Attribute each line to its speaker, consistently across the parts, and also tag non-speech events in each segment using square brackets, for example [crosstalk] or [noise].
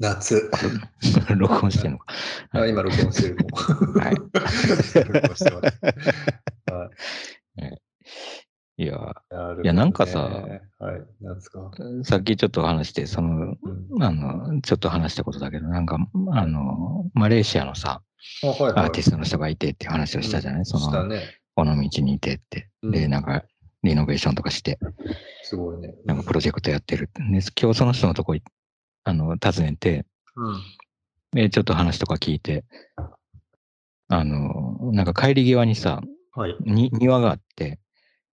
Speaker 1: 夏。[laughs]
Speaker 2: 録音してんのか。
Speaker 1: あ今、録音してるもん。
Speaker 2: はい。
Speaker 1: 録音してます。はい
Speaker 2: いや、
Speaker 1: ね
Speaker 2: いやなんかさ
Speaker 1: はい、夏か？
Speaker 2: さっきちょっと話して、その、
Speaker 1: うん
Speaker 2: あの、ちょっと話したことだけど、なんか、あの、マレーシアのさ、
Speaker 1: あ、はいはい。
Speaker 2: アーティストの人がいてっていう話をしたじゃない、その、
Speaker 1: したね。
Speaker 2: この道にいてって。
Speaker 1: うん
Speaker 2: で、なんか、リノベーションとかして、
Speaker 1: すごいね。
Speaker 2: なんかプロジェクトやってる。で、今日その人のとこい、あの、訪ねて、
Speaker 1: うん。
Speaker 2: で、ちょっと話とか聞いて、あの、なんか帰り際にさ、
Speaker 1: はい。
Speaker 2: に庭があって、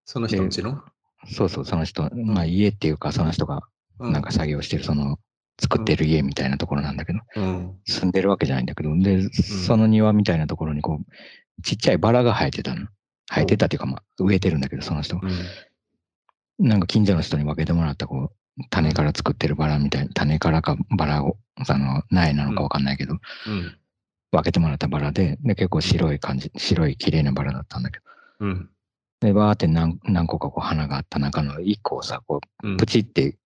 Speaker 1: その人んちの？
Speaker 2: そうそう、その人、まあ家っていうか、その人が
Speaker 1: う
Speaker 2: なんか作業してる、その、作ってる家みたいなところなんだけど、
Speaker 1: うん。
Speaker 2: 住んでるわけじゃないんだけど、で、その庭みたいなところにこう、ちっちゃいバラが生えてたの。生えてたっていうか、まあ、植えてるんだけど、その人。
Speaker 1: うん。
Speaker 2: なんか近所の人に分けてもらった、こう、種から作ってるバラみたいな、種からかバラを、あの、苗なのか分かんないけど、
Speaker 1: うん。
Speaker 2: 分けてもらったバラで、で、結構白い感じ、白い綺麗なバラだったんだけど、
Speaker 1: うん。
Speaker 2: で、バーって何何個かこう花があった中の1個をさ、こ
Speaker 1: う
Speaker 2: プチって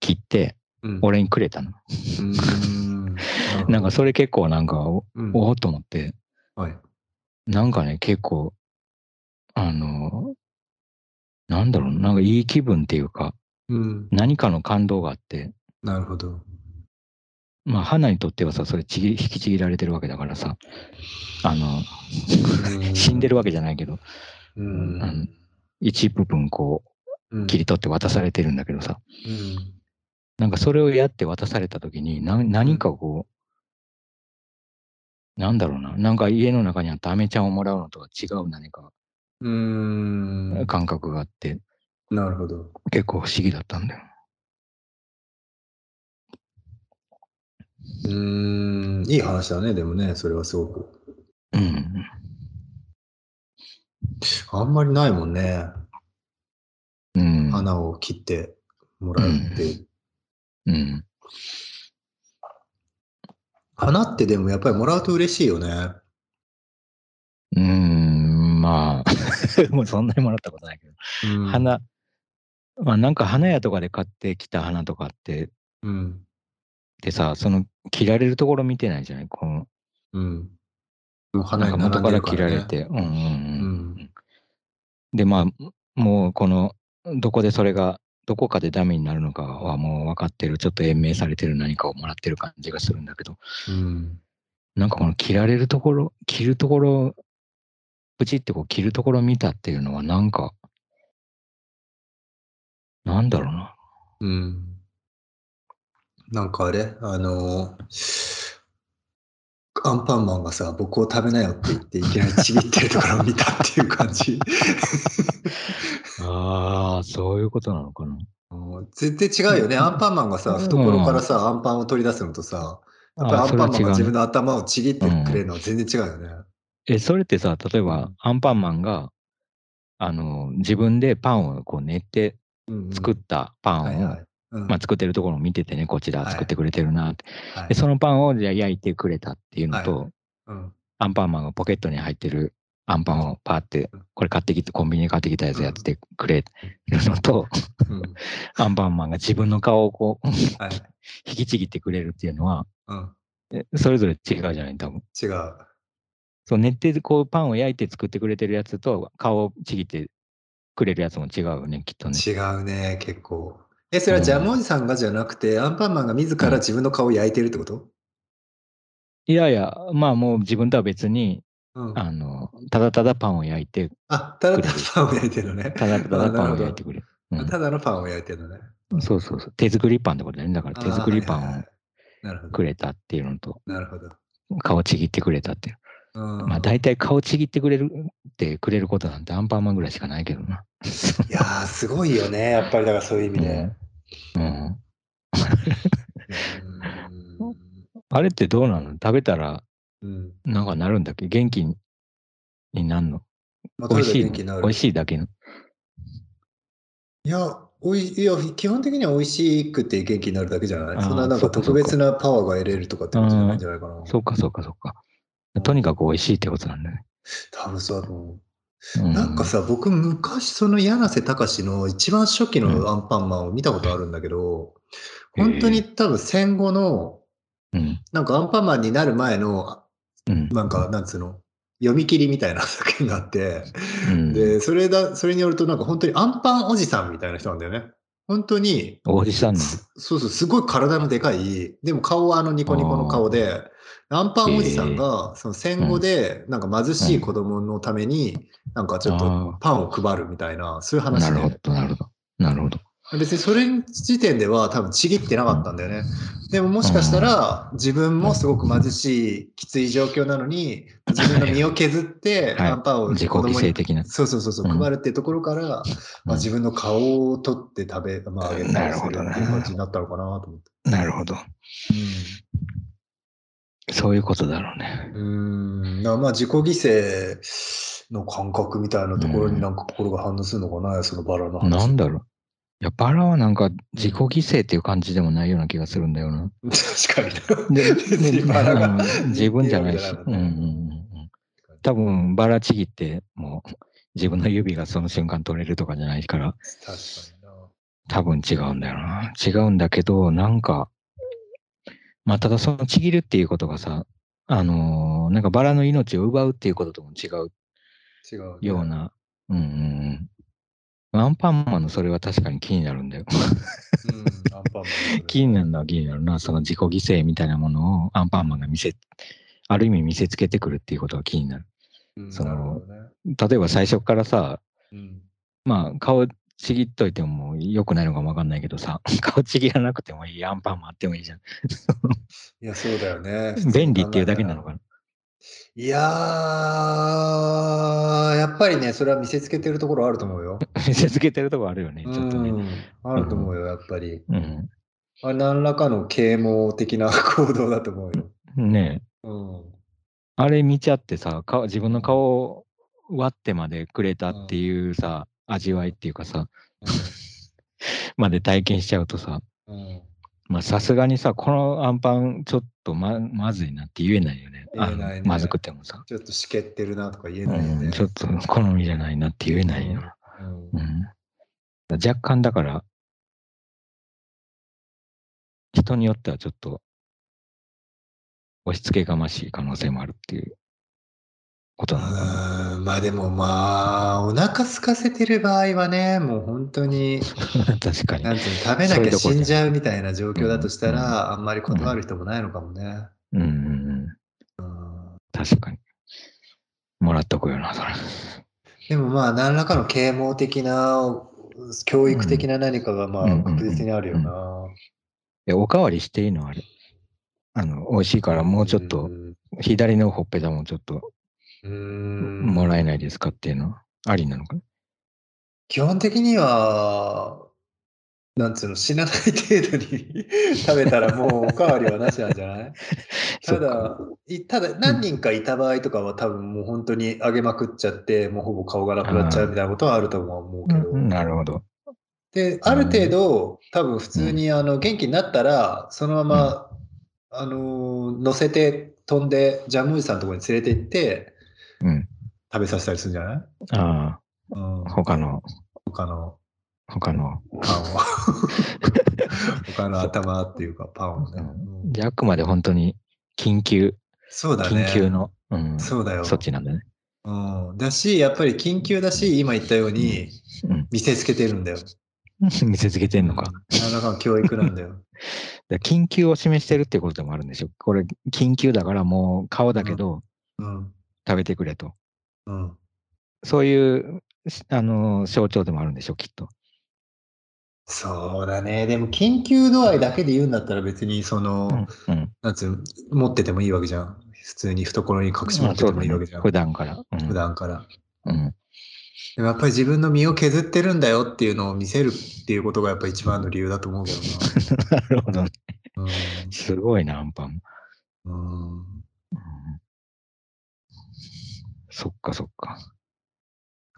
Speaker 2: 切って、
Speaker 1: うん。
Speaker 2: 俺にくれたの。
Speaker 1: うん。[laughs]
Speaker 2: なんかそれ結構なんか、お
Speaker 1: うん
Speaker 2: おーっと思って、
Speaker 1: はい。
Speaker 2: なんかね、結構、あの、なんだろう、なんかいい気分っていうか、
Speaker 1: うん。
Speaker 2: 何かの感動があって、
Speaker 1: なるほど。
Speaker 2: まあ、花にとってはさ、それちぎ引きちぎられてるわけだからさ、あの、死んでるわけじゃないけど、
Speaker 1: うん。
Speaker 2: あの一部分こ
Speaker 1: う
Speaker 2: 切り取って渡されてるんだけどさ、
Speaker 1: うん。
Speaker 2: なんかそれをやって渡された時に、な何かこう、なんだろうな、なんか家の中にあったアメちゃんをもらうのとは違う何か
Speaker 1: うん。
Speaker 2: 感覚があって、
Speaker 1: なるほど。
Speaker 2: 結構不思議だったんだよ。
Speaker 1: うん。いい話だね、でもね、それはすごく。
Speaker 2: うん。
Speaker 1: あんまりないもんね。
Speaker 2: うん。
Speaker 1: 花を切ってもらうって。
Speaker 2: うん。
Speaker 1: 花ってでもやっぱりもらうと嬉しいよね。
Speaker 2: うーん、まあ、[laughs] もうそんなにもらったことないけど。
Speaker 1: うん。
Speaker 2: 花、まあなんか花屋とかで買ってきた花とかって、
Speaker 1: うん。
Speaker 2: でさ、その切られるところ見てないじゃない？この、
Speaker 1: うん。
Speaker 2: なん
Speaker 1: 花
Speaker 2: か
Speaker 1: に並んでる
Speaker 2: 元から切
Speaker 1: からね。
Speaker 2: れて。うんうん
Speaker 1: う
Speaker 2: うん。
Speaker 1: ん。
Speaker 2: で、まあ、もうこの、どこでそれが、どこかでダメになるのかはもう分かってる、ちょっと延命されてる何かをもらってる感じがするんだけど、
Speaker 1: うん。
Speaker 2: なんかこの切られるところ、切るところ、プチってこう切るところ見たっていうのはなんか、なんだろうな。
Speaker 1: うん。なんかあれ？あのーアンパンマンがさ、僕を食べなよって言って、いきなりちぎってるところを見たっていう感じ。
Speaker 2: ああ、そういうことなのかな。
Speaker 1: 全然違うよね。アンパンマンがさ、懐からさ、アンパンを取り出すのとさ、やっぱアンパンマンが自分の頭をちぎってくれるのは全然違うよね。
Speaker 2: え、それってさ、例えば、アンパンマンが、あの、自分でパンをこう練って作ったパンを、
Speaker 1: はいはい。うん。
Speaker 2: まあ、作ってるところを見ててね、こっちだ、
Speaker 1: はい。
Speaker 2: 作ってくれてるなって。
Speaker 1: はい。
Speaker 2: で、そのパンをじゃあ焼いてくれたっていうのと、アンパンマンがポケットに入ってるアンパンをパーって
Speaker 1: うん、
Speaker 2: これ買ってきて、コンビニで買ってきたやつやってくれるのと、
Speaker 1: うん。[laughs]
Speaker 2: アンパンマンが自分の顔をこう、
Speaker 1: はい [laughs]
Speaker 2: 引きちぎってくれるっていうのは、それぞれ違うじゃない、多分。
Speaker 1: 違う。
Speaker 2: そう、練って、こう、パンを焼いて作ってくれてるやつと、顔をちぎってくれるやつも違うよね、きっとね。
Speaker 1: 違うね、結構。え、それはジャムおじさんがじゃなくて、アンパンマンが自ら自分の顔を焼いてるってこと？
Speaker 2: いやいや、まあもう自分とは別に、
Speaker 1: うん。
Speaker 2: あの、ただただパンを焼いて、
Speaker 1: あ、ただただパンを焼いてるのね。
Speaker 2: ただただパンを焼いてくれる。うん
Speaker 1: ただのパンを焼いてるのね。
Speaker 2: そうそうそう。手作りパンってことだよね。だから手作りパンを。くれたっていうのと、
Speaker 1: なるほど。
Speaker 2: 顔ちぎってくれたっていう。
Speaker 1: うん
Speaker 2: まあ大体顔ちぎってくれるってくれることなんてアンパンマンぐらいしかないけどな。
Speaker 1: いやー、すごいよね。[laughs] やっぱりだからそういう意味で。
Speaker 2: うん。
Speaker 1: うん
Speaker 2: あれってどうなの？食べたら
Speaker 1: うん。
Speaker 2: なんかなるんだっけ？元気になるの？
Speaker 1: まあ
Speaker 2: 美味しいしいだけの？
Speaker 1: いや、おいいや基本的には美味しくて元気になるだけじゃない？そんななんか特別なパワーが得れるとかってことじゃないんじゃないかな。
Speaker 2: そうかそうかそうか。とにかく美味しいってことなんだね。
Speaker 1: 多分そうだと思う。
Speaker 2: うん
Speaker 1: なんかさ、僕昔その柳瀬隆の一番初期のアンパンマンを見たことあるんだけど、
Speaker 2: うん
Speaker 1: 本当に多分戦後の
Speaker 2: うん。
Speaker 1: なんかアンパンマンになる前の、
Speaker 2: うん。
Speaker 1: なんか、なんつうの、読み切りみたいな作品があって、
Speaker 2: うん、
Speaker 1: で、それだ、それによると、なんか本当にアンパンおじさんみたいな人なんだよね。本当に、
Speaker 2: おじさん
Speaker 1: そうそう、すごい体のでかい、でも顔はあのニコニコの顔で、アンパンおじさんが、その戦後で、なんか貧しい子供のために、なんかちょっ
Speaker 2: あ
Speaker 1: と
Speaker 2: ー
Speaker 1: パンを配るみたいな、そういう話で、
Speaker 2: なるほど、なるほど。なるほど。
Speaker 1: 別にそれ時点では多分ちぎってなかったんだよね。でももしかしたら、自分もすごく貧しい、きつい状況なのに、自分の身を削って、
Speaker 2: はい
Speaker 1: アンパンを
Speaker 2: 自己犠
Speaker 1: 子供に
Speaker 2: 牲的な。
Speaker 1: そうそうそうそう、
Speaker 2: うん
Speaker 1: 配るっていうところから、まあ、自分の顔を取って食べ、まあ、あげたりするっていう
Speaker 2: なるほどね
Speaker 1: 感じになったのかなと思って。
Speaker 2: なるほど。そういうことだろうね。
Speaker 1: うん。まあ自己犠牲の感覚みたいなところになんか心が反応するのかな、そのバラの話。
Speaker 2: なんだろう。いや、バラはなんか自己犠牲っていう感じでもないような気がするんだよな。
Speaker 1: 確かにな。
Speaker 2: で、[laughs]
Speaker 1: バラが
Speaker 2: うん自分じゃないし。
Speaker 1: う
Speaker 2: んうんうんうん多分、バラちぎって、もう、自分の指がその瞬間取れるとかじゃないから、
Speaker 1: 確かにな。
Speaker 2: 多分違うんだよな。違うんだけど、なんか、まあ、ただそのちぎるっていうことがさ、あのーなんかバラの命を奪うっていうこととも違う
Speaker 1: 違う、ね。
Speaker 2: よう。な、うんうんうん。アンパンマンのそれは確かに気になるんだよ。
Speaker 1: うん。アンパンマン。
Speaker 2: 気になるのは気になるな。その自己犠牲みたいなものをアンパンマンが見せ、ある意味見せつけてくるっていうことが気になる。
Speaker 1: うん
Speaker 2: その
Speaker 1: ね。
Speaker 2: 例えば最初からさ、
Speaker 1: うん。
Speaker 2: まあ顔ちぎっといても良くないのかもわかんないけどさ、[laughs] 顔ちぎらなくてもいいアンパンマンあってもいいじゃん。
Speaker 1: いや、そうだよね。[laughs]
Speaker 2: 便利っていうだけなのかな。
Speaker 1: いやー、やっぱりね、それは見せつけてるところあると思うよ。[laughs]
Speaker 2: 見せつけてるとこあるよね、ちょっとね。
Speaker 1: うん、あると思うよ、やっぱり。
Speaker 2: うん。
Speaker 1: あれ何らかの啓蒙的な行動だと思うよ。
Speaker 2: ねえ
Speaker 1: うん。
Speaker 2: あれ見ちゃってさ、顔自分の顔を割ってまでくれたっていうさ、味わいっていうかさ、[laughs] まで体験しちゃうとさ、
Speaker 1: うん。
Speaker 2: まあさすがにさ、このアンパンちょっとままずいなって言えないよね。
Speaker 1: 言えないね
Speaker 2: まずくてもさ、
Speaker 1: ちょっとしけってるなとか言え
Speaker 2: う
Speaker 1: ないよね。
Speaker 2: ん。ちょっと好みじゃないなって言えないよ。
Speaker 1: うん
Speaker 2: うん。若干だから、人によってはちょっと押し付けがましい可能性もあるっていうことなのかな。
Speaker 1: うんまあでもまあ、お腹空かせてる場合はね、もう本当に、[laughs]
Speaker 2: 確かに。
Speaker 1: なんていうの、食べなきゃ死んじゃうみたいな状況だとした
Speaker 2: うん
Speaker 1: ら、あんまり断る人もないのかもね。
Speaker 2: うんうん確かに。もらっとくよな、それ。
Speaker 1: でもまあ、何らかの啓蒙的な、教育的な何かがまあ
Speaker 2: うん
Speaker 1: 確実にあるよな。
Speaker 2: え、おかわりしていいのあれ。あの、美味しいからもうちょっと、左のほっぺたもちょっと
Speaker 1: うん。
Speaker 2: もらえないですかっていうのはありなのか？な
Speaker 1: 基本的には、なんつうの、死なない程度に [laughs] 食べたらもうおかわりはなしなんじゃない？
Speaker 2: そ [laughs]
Speaker 1: ただ、いただ何人かいた場合とかは多分もう本当に揚げまくっちゃって、もうほぼ顔がなくなっちゃうみたいなことはあるとは思うけど。
Speaker 2: うんなるほど。
Speaker 1: で、ある程度、多分普通にあの元気になったら、そのまま、あのー乗せて飛んで、ジャムおじさんのところに連れて行って、
Speaker 2: うん。
Speaker 1: 食べさせたりするんじゃない？
Speaker 2: あ
Speaker 1: うん
Speaker 2: あ、、他の、
Speaker 1: 他の
Speaker 2: 他の。
Speaker 1: パンを。[laughs] 他の頭っていうかパンをね。うん
Speaker 2: じゃあ、あくまで本当に緊急、
Speaker 1: そうだね。
Speaker 2: 緊急の、うん、
Speaker 1: そうだよ。
Speaker 2: 措置なんだね。
Speaker 1: うん。だし、やっぱり緊急だし、今言ったように
Speaker 2: うん。
Speaker 1: 見せつけてるんだよ。
Speaker 2: 見せつけてんのか。
Speaker 1: 何らかの教育なんだよ。[laughs]
Speaker 2: だ緊急を示してるっていうことでもあるんでしょ。これ、緊急だからもう顔だけど
Speaker 1: うん。
Speaker 2: 食べてくれと。
Speaker 1: うん。
Speaker 2: そういう、しあの、象徴でもあるんでしょ、きっと。
Speaker 1: そうだね。でも、緊急度合いだけで言うんだったら別に、その、
Speaker 2: うん。うん。
Speaker 1: なんつうの、持っててもいいわけじゃん。普通に懐に隠し持っててもいいわけじゃん。
Speaker 2: 普段から。うん、
Speaker 1: 普段から。
Speaker 2: うん。
Speaker 1: でもやっぱり自分の身を削ってるんだよっていうのを見せるっていうことがやっぱ一番の理由だと思うけど
Speaker 2: な [laughs] るほどね。
Speaker 1: な。
Speaker 2: すごいな、アンパン。
Speaker 1: うん。うん。
Speaker 2: うんそっかそっか。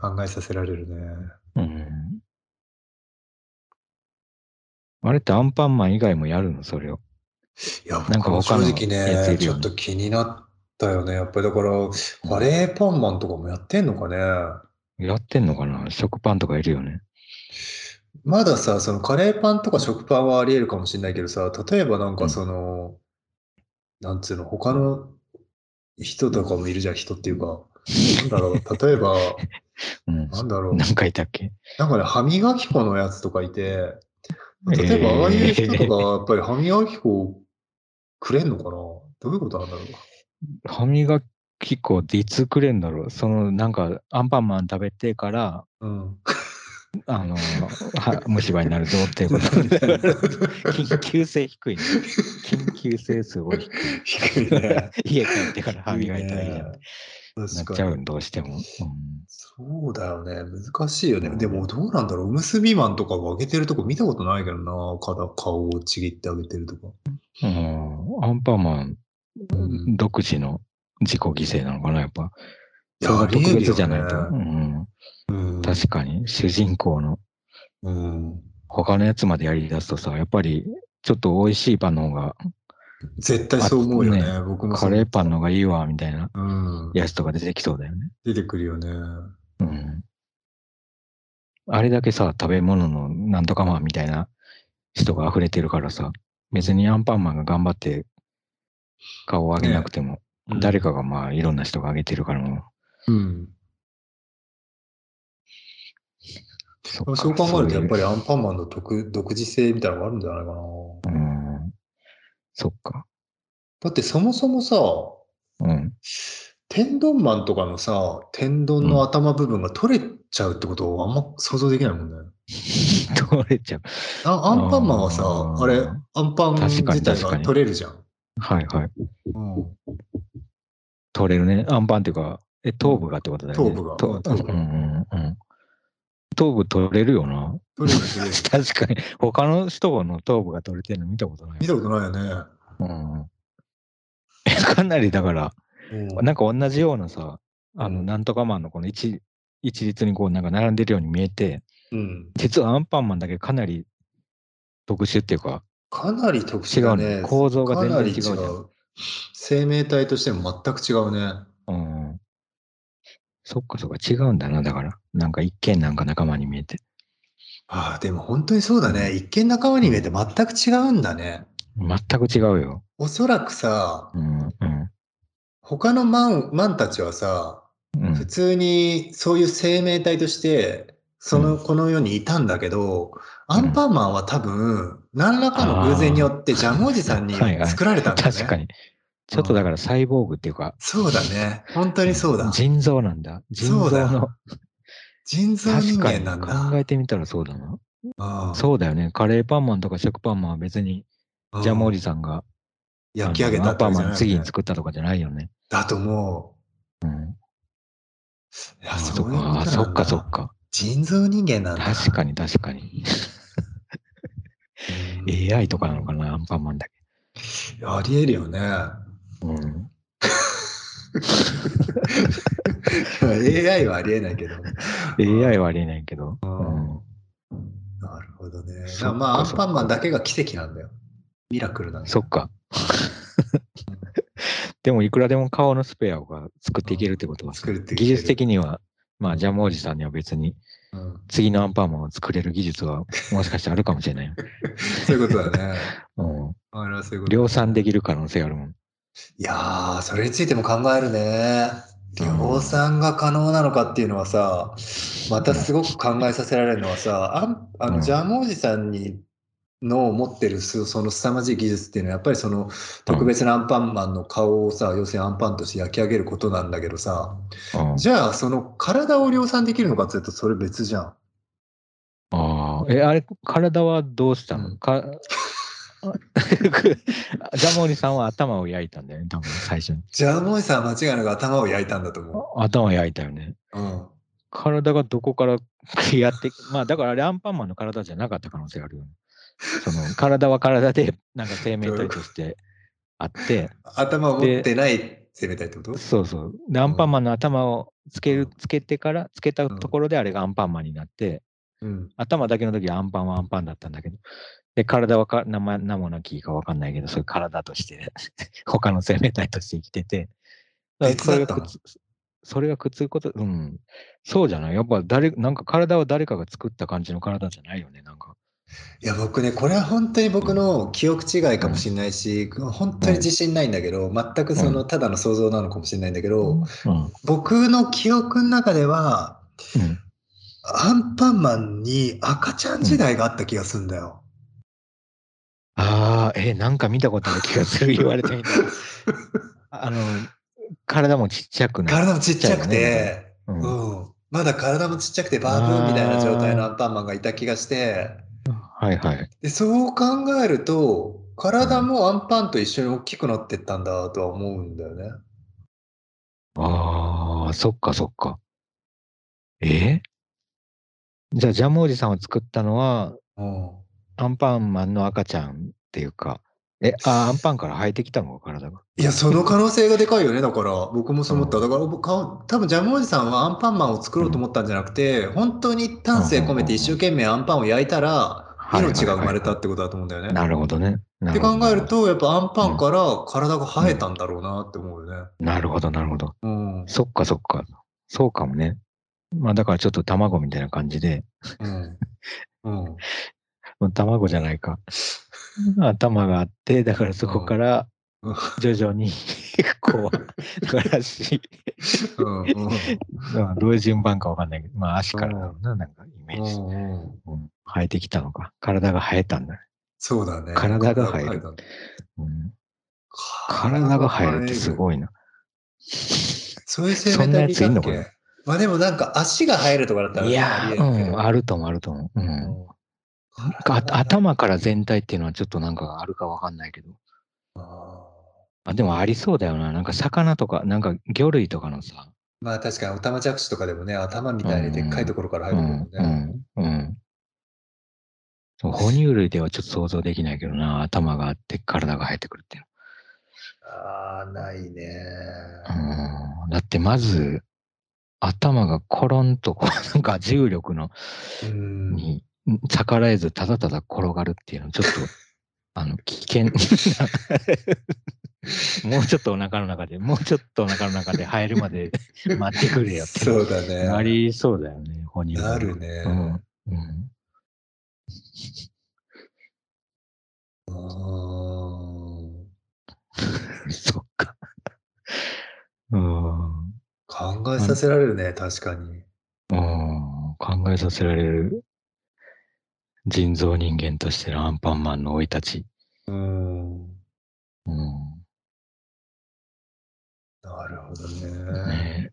Speaker 1: 考えさせられるね。
Speaker 2: うん。あれってアンパンマン以外もやるの？それを。
Speaker 1: いや、
Speaker 2: なんか
Speaker 1: 正直ね、ちょっと気になったよね。やっぱりだから、カレーパンマンとかもやってんのかね？
Speaker 2: やってんのかな？食パンとかいるよね。
Speaker 1: まださ、そのカレーパンとか食パンはあり得るかもしれないけどさ、例えばなんかその、なんつうの、他の人とかもいるじゃん、人っていうか。なんだろう、例えば、[laughs]
Speaker 2: うん。
Speaker 1: なんだろう。
Speaker 2: 何かいたっけ？
Speaker 1: なんかね、歯磨き粉のやつとかいて、例えば、ああいう人とかはやっぱり歯磨き粉くれんのかな？どういうことなんだろう？
Speaker 2: 歯磨き粉っていつくれんだろうその、なんか、アンパンマン食べてから、
Speaker 1: うん。
Speaker 2: あの、は虫歯になるぞっていうこと。[laughs] 緊急性低いね。緊急性すごい低い。
Speaker 1: 低いね。[laughs]
Speaker 2: 家帰ってから歯磨いたらいいじゃん。
Speaker 1: ね
Speaker 2: なっ。ちゃうん、どうしても。うん
Speaker 1: そうだよね。難しいよね。でもどうなんだろう。おむすびマンとかがあげてるとこ見たことないけどな。顔顔をちぎってあげてるとか。
Speaker 2: うん、アンパンマン
Speaker 1: うん
Speaker 2: 独自の自己犠牲なのかな、やっぱ。
Speaker 1: いや
Speaker 2: 特別じゃないと。
Speaker 1: ありえる
Speaker 2: うん、
Speaker 1: うん。
Speaker 2: 確かに、主人公の
Speaker 1: うん。
Speaker 2: 他のやつまでやり出すとさ、やっぱりちょっと美味しいパンの方が、
Speaker 1: 絶対そう思うよね。
Speaker 2: あ
Speaker 1: 僕も
Speaker 2: カレーパンの方がいいわ、みたいな
Speaker 1: うん。
Speaker 2: やつとか出てきそうだよね。
Speaker 1: 出てくるよね。
Speaker 2: うん。あれだけさ、食べ物のなんとかマンみたいな人が溢れてるからさ、別にアンパンマンが頑張って顔を上げなくても、誰かがまあいろんな人が上げてるからも
Speaker 1: うん。
Speaker 2: そ
Speaker 1: う考えると、やっぱ
Speaker 2: り。
Speaker 1: りアンパンマンの独独自性みたいなのがあるんじゃないかな。
Speaker 2: うん。そっか。
Speaker 1: だってそもそもさ、
Speaker 2: うん。
Speaker 1: 天丼マンとかのさ、天丼の頭部分が取れちゃうってことをあんま想像できないもんね。[laughs]
Speaker 2: 取れちゃう。
Speaker 1: あアンパンマンはさ、
Speaker 2: あ
Speaker 1: れ、アンパン自体が取れるじゃん。
Speaker 2: はいはい。
Speaker 1: うん、
Speaker 2: 取れるね。アンパンっていうか、え、頭部がってことだよね。
Speaker 1: 頭部がうん
Speaker 2: うんうん。頭部取れるよな。
Speaker 1: 取れる取れる。[laughs]
Speaker 2: 確かに。他の人の頭部が取れてるの見たことない
Speaker 1: 見。たことないよね。
Speaker 2: うん。え [laughs] かなりだから、
Speaker 1: うん
Speaker 2: なんか同じようなさ、あの、
Speaker 1: うん
Speaker 2: なんとかマンのこの一一律にこうなんか並んでるように見えて、
Speaker 1: うん、
Speaker 2: 実はアンパンマンだけかなり特殊っていうか、
Speaker 1: かなり特殊だね。
Speaker 2: 違うね構造が全然違う
Speaker 1: 生命体としても全く違うね。
Speaker 2: うん。そっかそっか、違うんだな、だから。なんか一見なんか仲間に見えて。
Speaker 1: ああ、でも本当にそうだね。一見仲間に見えて全く違うんだね。
Speaker 2: 全く違うよ。
Speaker 1: おそらくさ、
Speaker 2: うん、うん。
Speaker 1: 他のマンマンたちはさ、
Speaker 2: うん
Speaker 1: 普通にそういう生命体として、その、
Speaker 2: うん
Speaker 1: この世にいたんだけど、アンパンマンは多分、何らかの偶然によってジャムおじさんに作られたんだよね。
Speaker 2: 確かに。ちょっとだからサイボーグっていうか、
Speaker 1: そうだね。本当にそうだ。
Speaker 2: 腎臓なんだ。腎
Speaker 1: そうだ
Speaker 2: 臓の。
Speaker 1: 人造人間なんだ。
Speaker 2: 考えてみたらそうだな。
Speaker 1: うん
Speaker 2: そうだよね。カレーパンマンとか食パンマンは別に
Speaker 1: うん
Speaker 2: ジャムおじさんが
Speaker 1: 焼き上げた
Speaker 2: パンマン次に作ったとかじゃないよね。
Speaker 1: だと思
Speaker 2: うん。
Speaker 1: う。いや、
Speaker 2: あ
Speaker 1: そ
Speaker 2: っか、あそっかそっか。
Speaker 1: 人造人間なんだ。
Speaker 2: 確かに確かに。[laughs]
Speaker 1: うん
Speaker 2: AI とかなのかな、アンパンマンだけ。
Speaker 1: ありえるよね。
Speaker 2: うん。[laughs]
Speaker 1: AI はありえないけど。
Speaker 2: AI はありえないけど。
Speaker 1: う
Speaker 2: うんん。
Speaker 1: なるほどね。まあ、アンパンマンだけが奇跡なんだよ。ミラクルなんだよ。
Speaker 2: そっか。でも、いくらでも顔のスペアが作っていけるってことはさ、
Speaker 1: 作るっていける
Speaker 2: 技術的には、まあ、ジャムおじさんには別に、
Speaker 1: うん
Speaker 2: 次のアンパンマンを作れる技術は、もしかしてあるかもしれないよ。[laughs]
Speaker 1: そういうことだね。[laughs]
Speaker 2: うん。量産できる可能性あるもん。
Speaker 1: いやー、それについても考えるね。量産が可能なのかっていうのはさ、またすごく考えさせられるのはさ、あんあ
Speaker 2: うん。
Speaker 1: のジャムおじさんにの持ってるすその凄まじい技術っていうのはやっぱりその特別なアンパンマンの顔をさ、要するにアンパンとして焼き上げることなんだけどさ、
Speaker 2: うん、
Speaker 1: じゃあその体を量産できるのかっていうとそれ別じゃん。
Speaker 2: ああ、え、あれ、体はどうしたの、
Speaker 1: うん。
Speaker 2: か [laughs] ジャムおじさんは頭を焼いたんだよね、多分最初に。
Speaker 1: ジャムおじさんは間違いなく頭を焼いたんだと思
Speaker 2: 頭焼いたよね。
Speaker 1: う。うん。
Speaker 2: 体がどこからやって、[laughs] まあだからあれアンパンマンの体じゃなかった可能性があるよね。その体は体で、なんか生命体としてあって、
Speaker 1: 頭を持ってない生命体ってこと？
Speaker 2: そうそう。で、アンパンマンの頭をつける
Speaker 1: うん、
Speaker 2: つけてから、つけたところであれがアンパンマンになって、
Speaker 1: うん。
Speaker 2: 頭だけの時はアンパンはアンパンだったんだけど、で、体はか名前名もなきかわかんないけど、そういう体として、[laughs] 他の生命体として生きてて、それがくつ、それがくっつくこと、うん。そうじゃない？やっぱ誰、なんか体は誰かが作った感じの体じゃないよね、なんか。
Speaker 1: いや、僕ね、これは本当に僕の記憶違いかもしれないし、本当に自信ないんだけど、全くその、ただの想像なのかもしれないんだけど、
Speaker 2: うん。
Speaker 1: 僕の記憶の中では、
Speaker 2: うん。
Speaker 1: アンパンマンに赤ちゃん時代があった気がするんだよ。
Speaker 2: ああ、え、なんか見たことある気がする、[laughs] 言われてみたら。あの、体もちっちゃくない。
Speaker 1: 体もちっちゃくて、
Speaker 2: よね
Speaker 1: うん。まだ体もちっちゃくてバーブーンみたいな状態のアンパンマンがいた気がして、
Speaker 2: はいはい。
Speaker 1: でそう考えると、体もアンパンと一緒に大きくなってったんだとは思うんだよね。
Speaker 2: ああ、そっかそっか。えじゃあ、ジャムおじさんを作ったのは、
Speaker 1: うん。
Speaker 2: アンパンマンの赤ちゃんっていうか、え、あ、アンパンから生えてきたのか、体が。
Speaker 1: いや、その可能性がでかいよね。だから、僕もそう思った。
Speaker 2: うん
Speaker 1: だから僕、か多分ジャムおじさんはアンパンマンを作ろうと思ったんじゃなくて、本当に丹精込めて一生懸命アンパンを焼いたら、命が生まれたってことだと思うんだよね。
Speaker 2: なるほどね。
Speaker 1: って考える、と、やっぱアンパンから体が生えたんだろうなって思うよね。
Speaker 2: なるほど、なるほど。
Speaker 1: うん。
Speaker 2: そっかそっか。そうかもね。まあだからちょっと卵みたいな感じで、
Speaker 1: うん。うん。
Speaker 2: うん卵じゃないか。頭があって、だからそこから
Speaker 1: うん
Speaker 2: 徐々に、[laughs] こう、だから足、
Speaker 1: うん。
Speaker 2: どういう順番かわかんないけど、まあ足からだろうな、なんかイメージ。
Speaker 1: うんうん
Speaker 2: うん生えてきたのか。体が生えたんだね。
Speaker 1: そうだね。
Speaker 2: 体が生えるうん体が生えるってす
Speaker 1: い。
Speaker 2: ごいな。
Speaker 1: そういう生命
Speaker 2: そんなやついんのか
Speaker 1: まあでもなんか足が生えるとかだったらね
Speaker 2: いやうん、あるともあると思う。うん。頭から全体っていうのはちょっとなんかあるかわかんないけど。
Speaker 1: あ
Speaker 2: あ、でもありそうだよな。なんか魚とか、なんか魚類とかのさ。
Speaker 1: ーまあ確かにオタマジャクシとかでもね、頭みたいにでっかいところから
Speaker 2: う
Speaker 1: 生えてくるもん
Speaker 2: ん、
Speaker 1: ね。
Speaker 2: うん、うん。そう哺乳類ではちょっと想像できないけどな。頭があって体が生えてくるっていう
Speaker 1: ああ、ないね。
Speaker 2: の。うん。だってまず、頭がコロンとこう、なんか重力の
Speaker 1: うん。
Speaker 2: に逆らえずただただ転がるっていうのはちょっと、[laughs] あの、危険な。[laughs] もうちょっとお腹の中で、もうちょっとお腹の中で生えるまで [laughs] 待ってくれよって
Speaker 1: そうだね。
Speaker 2: なりそうだよね、哺乳類は
Speaker 1: なるね。
Speaker 2: うん。うん。
Speaker 1: あー
Speaker 2: そっか。うん。うん。
Speaker 1: 考えさせられるね、確かに。
Speaker 2: 考えさせられる人造人間としてのアンパンマンの生い立ち。
Speaker 1: うん。
Speaker 2: うん。
Speaker 1: なるほどね。
Speaker 2: ね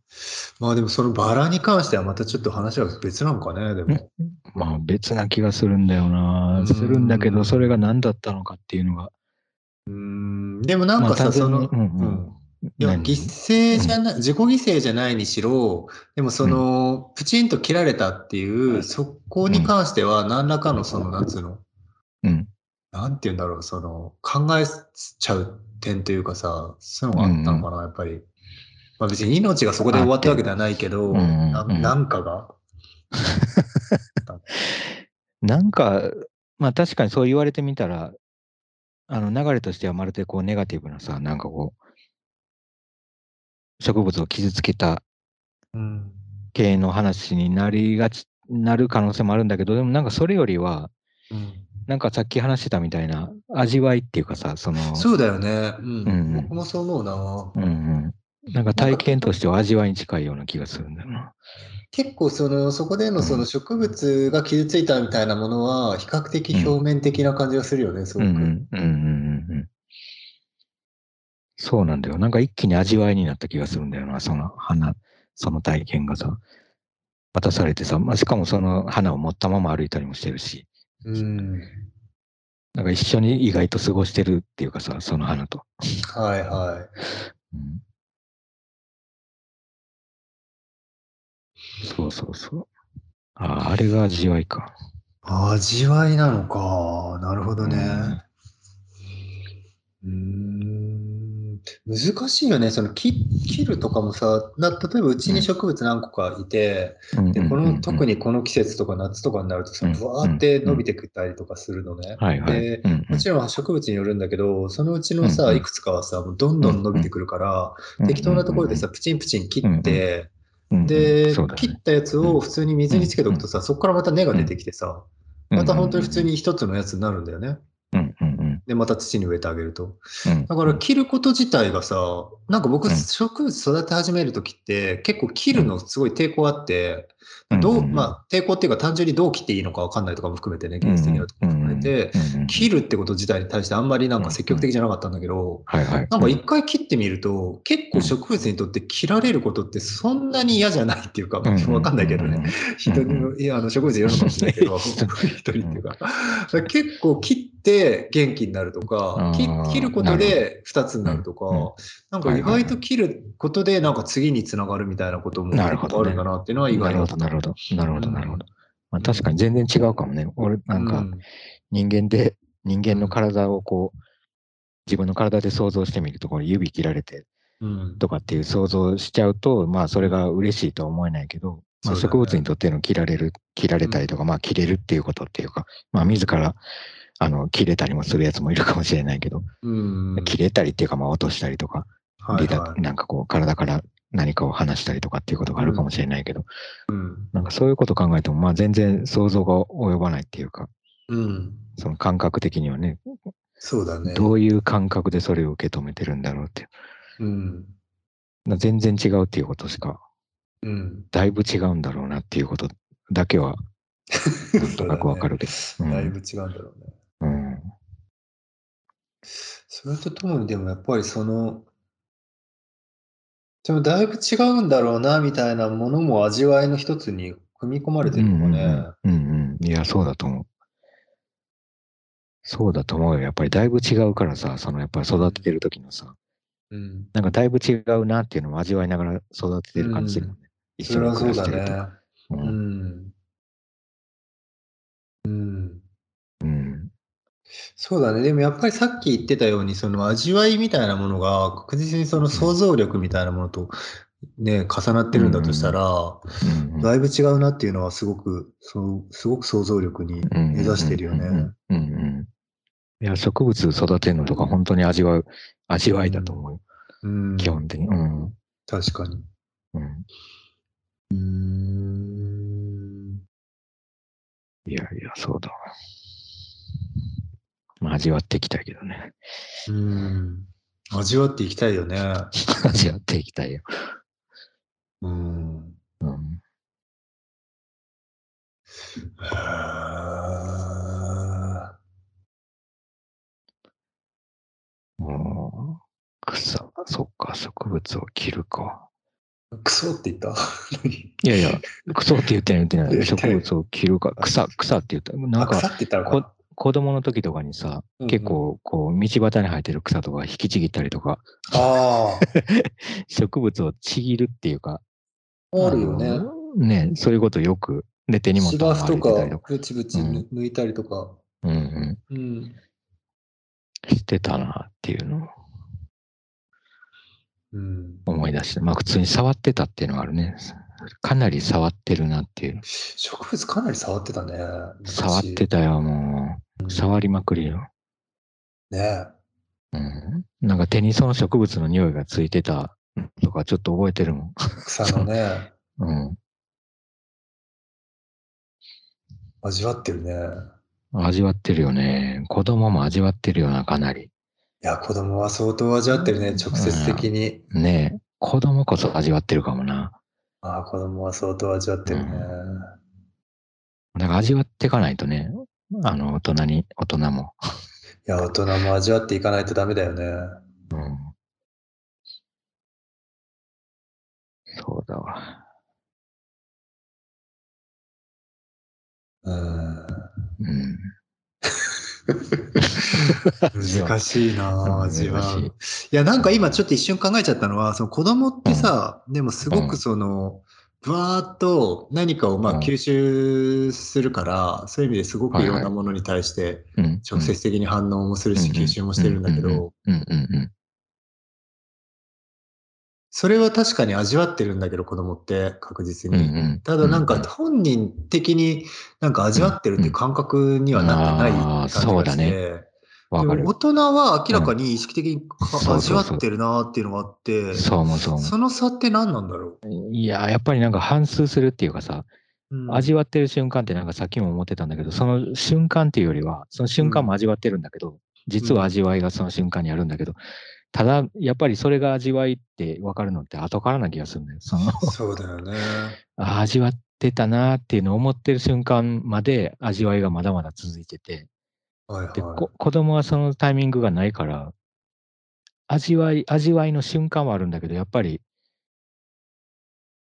Speaker 1: まあでもそのバラに関してはまたちょっと話は別なのかね、でも。
Speaker 2: まあ別な気がするんだよな
Speaker 1: う。ん
Speaker 2: するんだけど、それが何だったのかっていうのが。
Speaker 1: うん。でもなんかさ、その、
Speaker 2: うんうん
Speaker 1: いや
Speaker 2: 何？
Speaker 1: 犠牲じゃない、自己犠牲じゃないにしろ、でもその、プチンと切られたっていう、そこに関しては何らかのその、なんつうの、
Speaker 2: うん。
Speaker 1: なんて言うんだろう、その、考えちゃう点というかさ、そういうのがあったのかな、やっぱり。まあ別に命がそこで終わったわけではないけど、な
Speaker 2: ん
Speaker 1: かが。[laughs]
Speaker 2: なんか、まあ確かにそう言われてみたら、あの流れとしてはまるでこうネガティブなさ、なんかこう、植物を傷つけた
Speaker 1: うん。
Speaker 2: 系の話になりがち、なる可能性もあるんだけど、でもなんかそれよりは、
Speaker 1: うん
Speaker 2: なんかさっき話してたみたいな味わいっていうかさ、その、
Speaker 1: そうだよね。うん。
Speaker 2: うんうん
Speaker 1: 僕もそう思うな。
Speaker 2: うんうん。なんか体験としては味わいに近いような気がするんだよな。
Speaker 1: 結構その、そこでのその植物が傷ついたみたいなものは、比較的表面的な感じがするよね、すごく。
Speaker 2: うんうんうんうんうんうん。そうなんだよ。なんか一気に味わいになった気がするんだよな、その花、その体験がさ、渡されてさ、まあ、しかもその花を持ったまま歩いたりもしてるし、
Speaker 1: うん。
Speaker 2: なんか一緒に意外と過ごしてるっていうかさ、その花と。
Speaker 1: はいはい。
Speaker 2: うん、そうそうそう。ああ、あれが味わいか。
Speaker 1: 味わいなのか。なるほどね。うー難しいよね。その切切るとかもさ、な例えばうちに植物何個かいて、でこの特
Speaker 2: に、
Speaker 1: にこの季節とか夏とかになるとさ、
Speaker 2: うん。
Speaker 1: ぶわーって伸びてくったりとかするのね。でもちろん植物によるんだけど、そのうちのさ、いくつかはさ、もうどんどん伸びてくるから、適当なところでさ、、プチンプチン切って、で、
Speaker 2: ね。
Speaker 1: 切ったやつを普通に水につけておくとさ、そこからまた根が出てきてさ、また本当に普通に一つのやつになるんだよね。で、また土に植えてあげると。
Speaker 2: うん。
Speaker 1: だから切ること自体がさ、なんか僕
Speaker 2: うん
Speaker 1: 植物育て始めるときって結構切るのすごい抵抗あって、どう、まあ抵抗っていうか単純にどう切っていいのかわかんないとかも含めてね、技術的なところも含めて、
Speaker 2: うんうん
Speaker 1: 切るってこと自体に対してあんまりなんか積極的じゃなかったんだけど。なんか一回切ってみると、結構植物にとって切られることってそんなに嫌じゃないっていうか、
Speaker 2: うん
Speaker 1: わかんないけどね。。人にも、いや、あの植物いるのかもしれないけど、[laughs]
Speaker 2: 人
Speaker 1: 一人っていうか。結構切って元気になるとか、切ることで二つになるとかなんか意外と切ることでなんか次につながるみたいなこともあるんだなっていうのは意
Speaker 2: なるほど、
Speaker 1: 外だった。
Speaker 2: なるほど。なるほど、
Speaker 1: うん
Speaker 2: なるほど。まあ確かに全然違うかもね。俺、なんか
Speaker 1: うん
Speaker 2: 人間で、人間の体をこう、自分の体で想像してみると、これ指切られて
Speaker 1: うん。
Speaker 2: とかっていう想像しちゃうと、まあそれが嬉しいとは思えないけど、まあ植物にとっての切られる、切られたりとか、まあ切れるっていうことっていうか、まあ自ら、あの、切れたりもするやつもいるかもしれないけど、
Speaker 1: うん
Speaker 2: 切れたりっていうか、まあ落としたりとか、
Speaker 1: はいはい。
Speaker 2: なんかこう体から何かを離したりとかっていうことがあるかもしれないけど、
Speaker 1: うん。
Speaker 2: なんかそういうこと考えても、まあ全然想像が及ばないっていうか、
Speaker 1: うん
Speaker 2: その感覚的にはね、
Speaker 1: そうだね。
Speaker 2: どういう感覚でそれを受け止めてるんだろうっていう。
Speaker 1: うん
Speaker 2: な全然違うっていうことしか、
Speaker 1: うん
Speaker 2: だいぶ違うんだろうなっていうことだけは、なんとなくわかるけど。
Speaker 1: そうだねだいぶ違うんだろうね。
Speaker 2: うん。
Speaker 1: それとともにでもやっぱりその、でもだいぶ違うんだろうなみたいなものも味わいの一つに組み込まれてるのかね。
Speaker 2: うんうんうん。いや、そうだと思う。そうだと思うよ。やっぱりだいぶ違うからさ、そのやっぱり育ててる時のさ、
Speaker 1: うん。
Speaker 2: なんかだいぶ違うなっていうのも味わいながら育ててる感じするもんね。一緒に
Speaker 1: それはそうだ
Speaker 2: 暮らしてると。
Speaker 1: ね。
Speaker 2: う。
Speaker 1: うんん。うん。
Speaker 2: うん。
Speaker 1: そうだね。でもやっぱりさっき言ってたように、その味わいみたいなものが確実にその想像力みたいなものとね、重なってるんだとしたら、
Speaker 2: うんうん
Speaker 1: だいぶ違うなっていうのはすごく、そうすごく想像力に目指してるよね。
Speaker 2: うんうんうん。いや、植物育てるのとか本当に味わう、味わいだと思うよ。
Speaker 1: うん。
Speaker 2: 基本的に。うん。
Speaker 1: 確かに。
Speaker 2: うん。
Speaker 1: うーん。
Speaker 2: いやいや、そうだわ。まあ、味わっていきたいけどね。
Speaker 1: うん。味わっていきたいよね。[laughs]
Speaker 2: 味わっていきたいよ。
Speaker 1: うん。
Speaker 2: うん。
Speaker 1: へー
Speaker 2: もう、草、そっか、植物を切るか。
Speaker 1: クソって言った？[laughs]
Speaker 2: いやいや、草って言ってない言ってない。
Speaker 1: 言ってない
Speaker 2: 植物を切るか。草、草って言った。なんか、
Speaker 1: って言った。
Speaker 2: 子供の時とかにさ、
Speaker 1: うんうん
Speaker 2: 結構、こう、道端に生えてる草とか引きちぎったりとか、
Speaker 1: あ [laughs]
Speaker 2: 植物をちぎるっていうか、
Speaker 1: あ、あるよね。
Speaker 2: ね、そういうことよく、で、手荷物を
Speaker 1: 芝生とか
Speaker 2: 歩いてたりと、か、
Speaker 1: ブチブチ
Speaker 2: うん
Speaker 1: 抜いたりとか。
Speaker 2: うんうん、
Speaker 1: うん。
Speaker 2: してたなっていうの。思い出して、まあ普通に触ってたっていうのがあるね。かなり触ってるなっていう。
Speaker 1: 植物かなり触ってたね。昔
Speaker 2: 触ってたよ、も
Speaker 1: う。
Speaker 2: 触りまくりよ。
Speaker 1: ね
Speaker 2: うん。なんか手にその植物の匂いがついてたとかちょっと覚えてるもん。
Speaker 1: 草のね、[laughs]
Speaker 2: うん。
Speaker 1: 味わってるね。
Speaker 2: 味わってるよね。子供も味わってるよな、かなり。
Speaker 1: いや、子供は相当味わってるね、直接的に。
Speaker 2: ねえ。子供こそ味わってるかもな。
Speaker 1: ああ、子供は相当味わってるね。
Speaker 2: だから味わっていかないとね、あの、大人に、大人も。
Speaker 1: いや、大人も味わっていかないとダメだよね。
Speaker 2: うん。そうだわ。
Speaker 1: うん。
Speaker 2: うん。[laughs] [laughs]
Speaker 1: 難しいな、味わ
Speaker 2: 難しい。
Speaker 1: や、なんか今ちょっと一瞬考えちゃったのは、その子供ってさ、でもすごくその、ぶわーっと何かをま
Speaker 2: うん。
Speaker 1: あ吸収するから、そういう意味ですごくいろんなものに対して
Speaker 2: うん。
Speaker 1: 直接的に反応もするし、吸収もしてるんだけど、
Speaker 2: うん。うん。うん。
Speaker 1: それは確かに味わってるんだけど、子供って確実
Speaker 2: うんう
Speaker 1: に。
Speaker 2: ん。
Speaker 1: ただなんか本人的になんか味わってるっていう感覚にはなってない感じ
Speaker 2: あーそうだ
Speaker 1: がして、
Speaker 2: ねわかる。
Speaker 1: 大人は明らかに意識的に
Speaker 2: うそうそう
Speaker 1: 味わってるなっていうのがあって、
Speaker 2: そうもそうも。
Speaker 1: その差って何なんだろ
Speaker 2: いや、やっぱりなんか反数するっていうかさ、
Speaker 1: うん
Speaker 2: 味わってる瞬間ってなんかさっきも思ってたんだけど、その瞬間っていうよりは、その瞬間も味わってるんだけど、実は味わいがその瞬間にあるんだけど、ただ、やっぱりそれが味わいって分かるのって後からな気がするんだよ。その
Speaker 1: そうだよね。
Speaker 2: あ [laughs] 味わってたなーっていうのを思ってる瞬間まで味わいがまだまだ続いてて、で、
Speaker 1: はいはい。
Speaker 2: こ子供はそのタイミングがないから、味わい、味わいの瞬間はあるんだけど、やっぱり、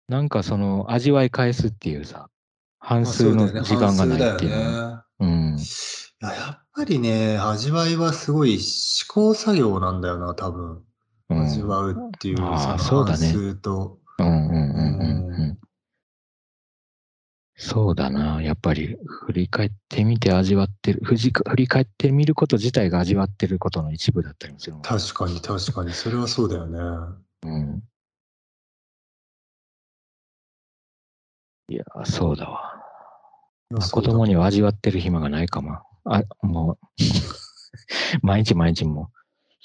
Speaker 2: なんかその味わい返すっていうさ、半
Speaker 1: まあ
Speaker 2: 数の時間がないっていううん。
Speaker 1: いややっぱりね、味わいはすごい試行作業なんだよな、多分。
Speaker 2: うん
Speaker 1: 味わうっていう、
Speaker 2: あー
Speaker 1: そ
Speaker 2: うだね
Speaker 1: 半数と。
Speaker 2: うんうんうんうん
Speaker 1: う
Speaker 2: うん。そうだな。やっぱり振り返ってみて味わってる。振り振り返ってみること自体が味わってることの一部だったりもするもん。
Speaker 1: 確かに確かに、それはそうだよね。
Speaker 2: うん。いや、そうだわ。まあ子供には味わってる暇がないかも。あ、もう、[laughs] 毎日毎日も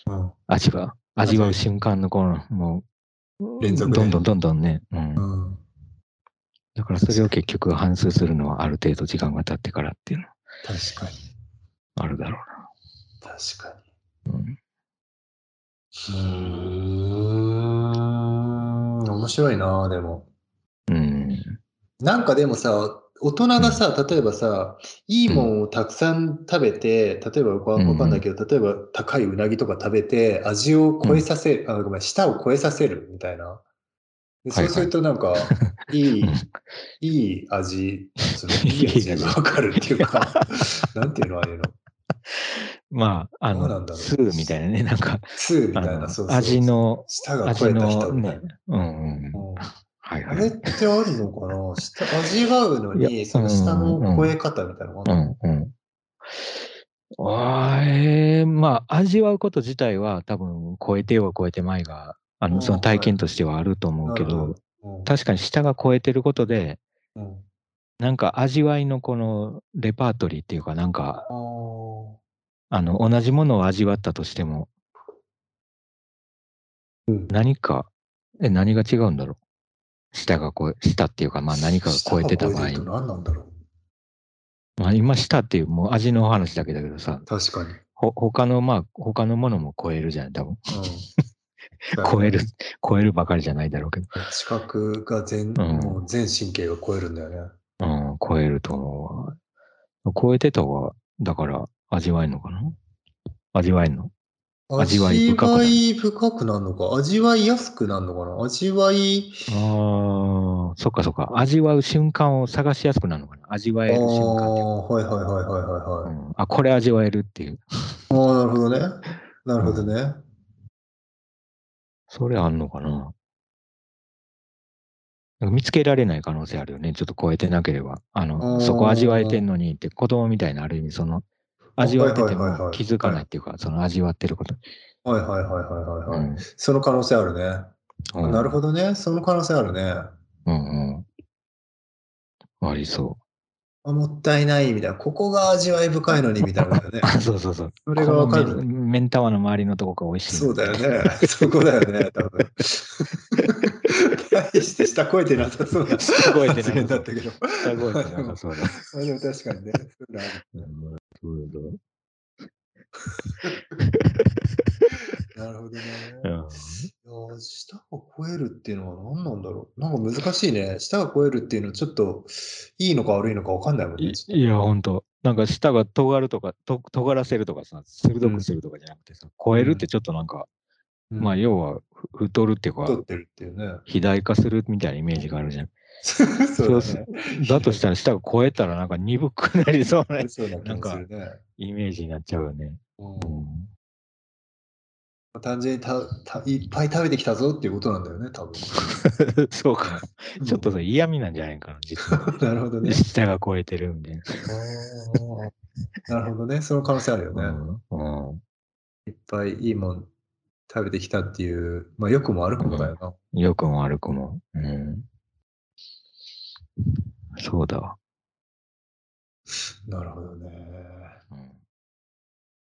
Speaker 2: う
Speaker 1: うん
Speaker 2: 味わう、味わう瞬間のこの、もう、
Speaker 1: 連続で
Speaker 2: どんどんどんどんね。うん。
Speaker 1: うん。
Speaker 2: だからそれを結局反数するのはある程度時間が経ってからっていうの
Speaker 1: 確かに。
Speaker 2: あるだろ
Speaker 1: 確か
Speaker 2: うな。うん。
Speaker 1: に。うーん。面白いな、でも。
Speaker 2: うん。
Speaker 1: なんかでもさ、大人がさ、例えばさ、いいもんをたくさん食べて、例えばわわかんないけど、例えば高いうなぎとか食べて、味を超えさせる、あ、ごめん、舌を超えさせるみたいな。そうするとなんか、[laughs] いい、
Speaker 2: うん。
Speaker 1: いい味、そ [laughs] のいい味。がわかるっていうか、[laughs] なんていうのああいうの。
Speaker 2: まあ、あの、スーみたいなね、なんか、あの
Speaker 1: ツーみたいな、そうそう。
Speaker 2: 味の、
Speaker 1: 舌が超え
Speaker 2: 味
Speaker 1: た人
Speaker 2: の
Speaker 1: みたい
Speaker 2: ね。
Speaker 1: な。、
Speaker 2: うんはいはい。
Speaker 1: あれってあるのかな？舌味わうの
Speaker 2: い
Speaker 1: に、
Speaker 2: や
Speaker 1: その舌の超え方みたいなのがあるの？
Speaker 2: うんうん。あーえー、まあ、味わうこと自体は多分超えてようが超えてまいが、あの、その体験としてはあると思うけど、確かに舌が超えてることで、
Speaker 1: うん。
Speaker 2: なんか味わいのこのレパートリーっていうか、なんか、
Speaker 1: あ
Speaker 2: の、同じものを味わったとしても、
Speaker 1: うん。
Speaker 2: 何か、え、何が違うんだろう？舌が超え、舌っていうか、まあ何かが超えてた場合
Speaker 1: 何なんだろう？
Speaker 2: まあ今舌っていうもう味の話だけだけどさ、
Speaker 1: 確かに。
Speaker 2: ほ、他の、まあ、他のものも超えるじゃん、多分。[laughs]
Speaker 1: うん
Speaker 2: 超える、超えるばかりじゃないだろうけど。
Speaker 1: 視覚が全、
Speaker 2: ん
Speaker 1: もう全神経が超えるんだよね。
Speaker 2: うん、超えると思うわ。超えてたは、だから、味わえんのかな？味わえんの？味わい深くなる
Speaker 1: 味わい深くなるのか？味わいやすくなるのかな？味わい、
Speaker 2: ああ、そっかそっか。味わう瞬間を探しやすくなるのかな？味わ
Speaker 1: ああ
Speaker 2: える瞬間っていうか。
Speaker 1: はいはいはいはいはいはい。
Speaker 2: うん、あ、これ味わえるっていう。
Speaker 1: ああ、なるほどね。なるほどね。
Speaker 2: それあんのかな？なんか見つけられない可能性あるよね。ちょっと超えてなければ。あ
Speaker 1: あ
Speaker 2: の、
Speaker 1: ー
Speaker 2: そこ味わえてんのにって、子供みたいなある意味、その、味わってても気づかないっていうか、その味わってること。
Speaker 1: はいはいはいはいはい、はい
Speaker 2: うん
Speaker 1: その可能性あるね。
Speaker 2: うん
Speaker 1: なるほどね。その可能性あるね。
Speaker 2: うんうん。ありそ
Speaker 1: あもったいないみたいな。ここが味わい深いのにみたいなね。[laughs]
Speaker 2: う。そうそうそう。
Speaker 1: それがわか
Speaker 2: この
Speaker 1: る。
Speaker 2: 目目ん玉の周りのとこが美味しい。
Speaker 1: そうだよね。そこだよね、多分。大して下超えてなさそうな [laughs]
Speaker 2: 下超えてなさそう。下超えてなんかそうだ。
Speaker 1: あでも確かにね。
Speaker 2: そうだ
Speaker 1: なるほどね。
Speaker 2: うん
Speaker 1: いやー舌が超えるっていうのは何なんだろう。なんか難しいね。舌が超えるっていうのはちょっといいのか悪いのか分かんないもんね。
Speaker 2: いいや、ほんと。なんか舌が尖るとか、と尖らせるとかさ、鋭くするとかじゃなくてさ、超えるってちょっとなんか、
Speaker 1: うん
Speaker 2: まあ要はふ太るっていうか、
Speaker 1: 太ってるっていうね。
Speaker 2: 肥大化するみたいなイメージがあるじゃん。[laughs]
Speaker 1: そうだ
Speaker 2: そう
Speaker 1: ね。
Speaker 2: だとしたら舌が超えたらなんか鈍くなりそうな [laughs]
Speaker 1: そうな気もするね。
Speaker 2: イメージになっちゃうよね。
Speaker 1: うん
Speaker 2: うん
Speaker 1: 単純にたたいっぱい食べてきたぞっていうことなんだよね、多分。[laughs]
Speaker 2: そうか。ちょっとそれ嫌味なんじゃないかな、実は。[laughs]
Speaker 1: なるほどね。
Speaker 2: 舌が超えてるみたいな。
Speaker 1: なるほどね。その可能性あるよね。
Speaker 2: うんうん
Speaker 1: いっぱいいいもん食べてきたっていう、まあ、良くも悪くもだよな。
Speaker 2: 良くも悪くも。うん。そうだわ。
Speaker 1: なるほどね。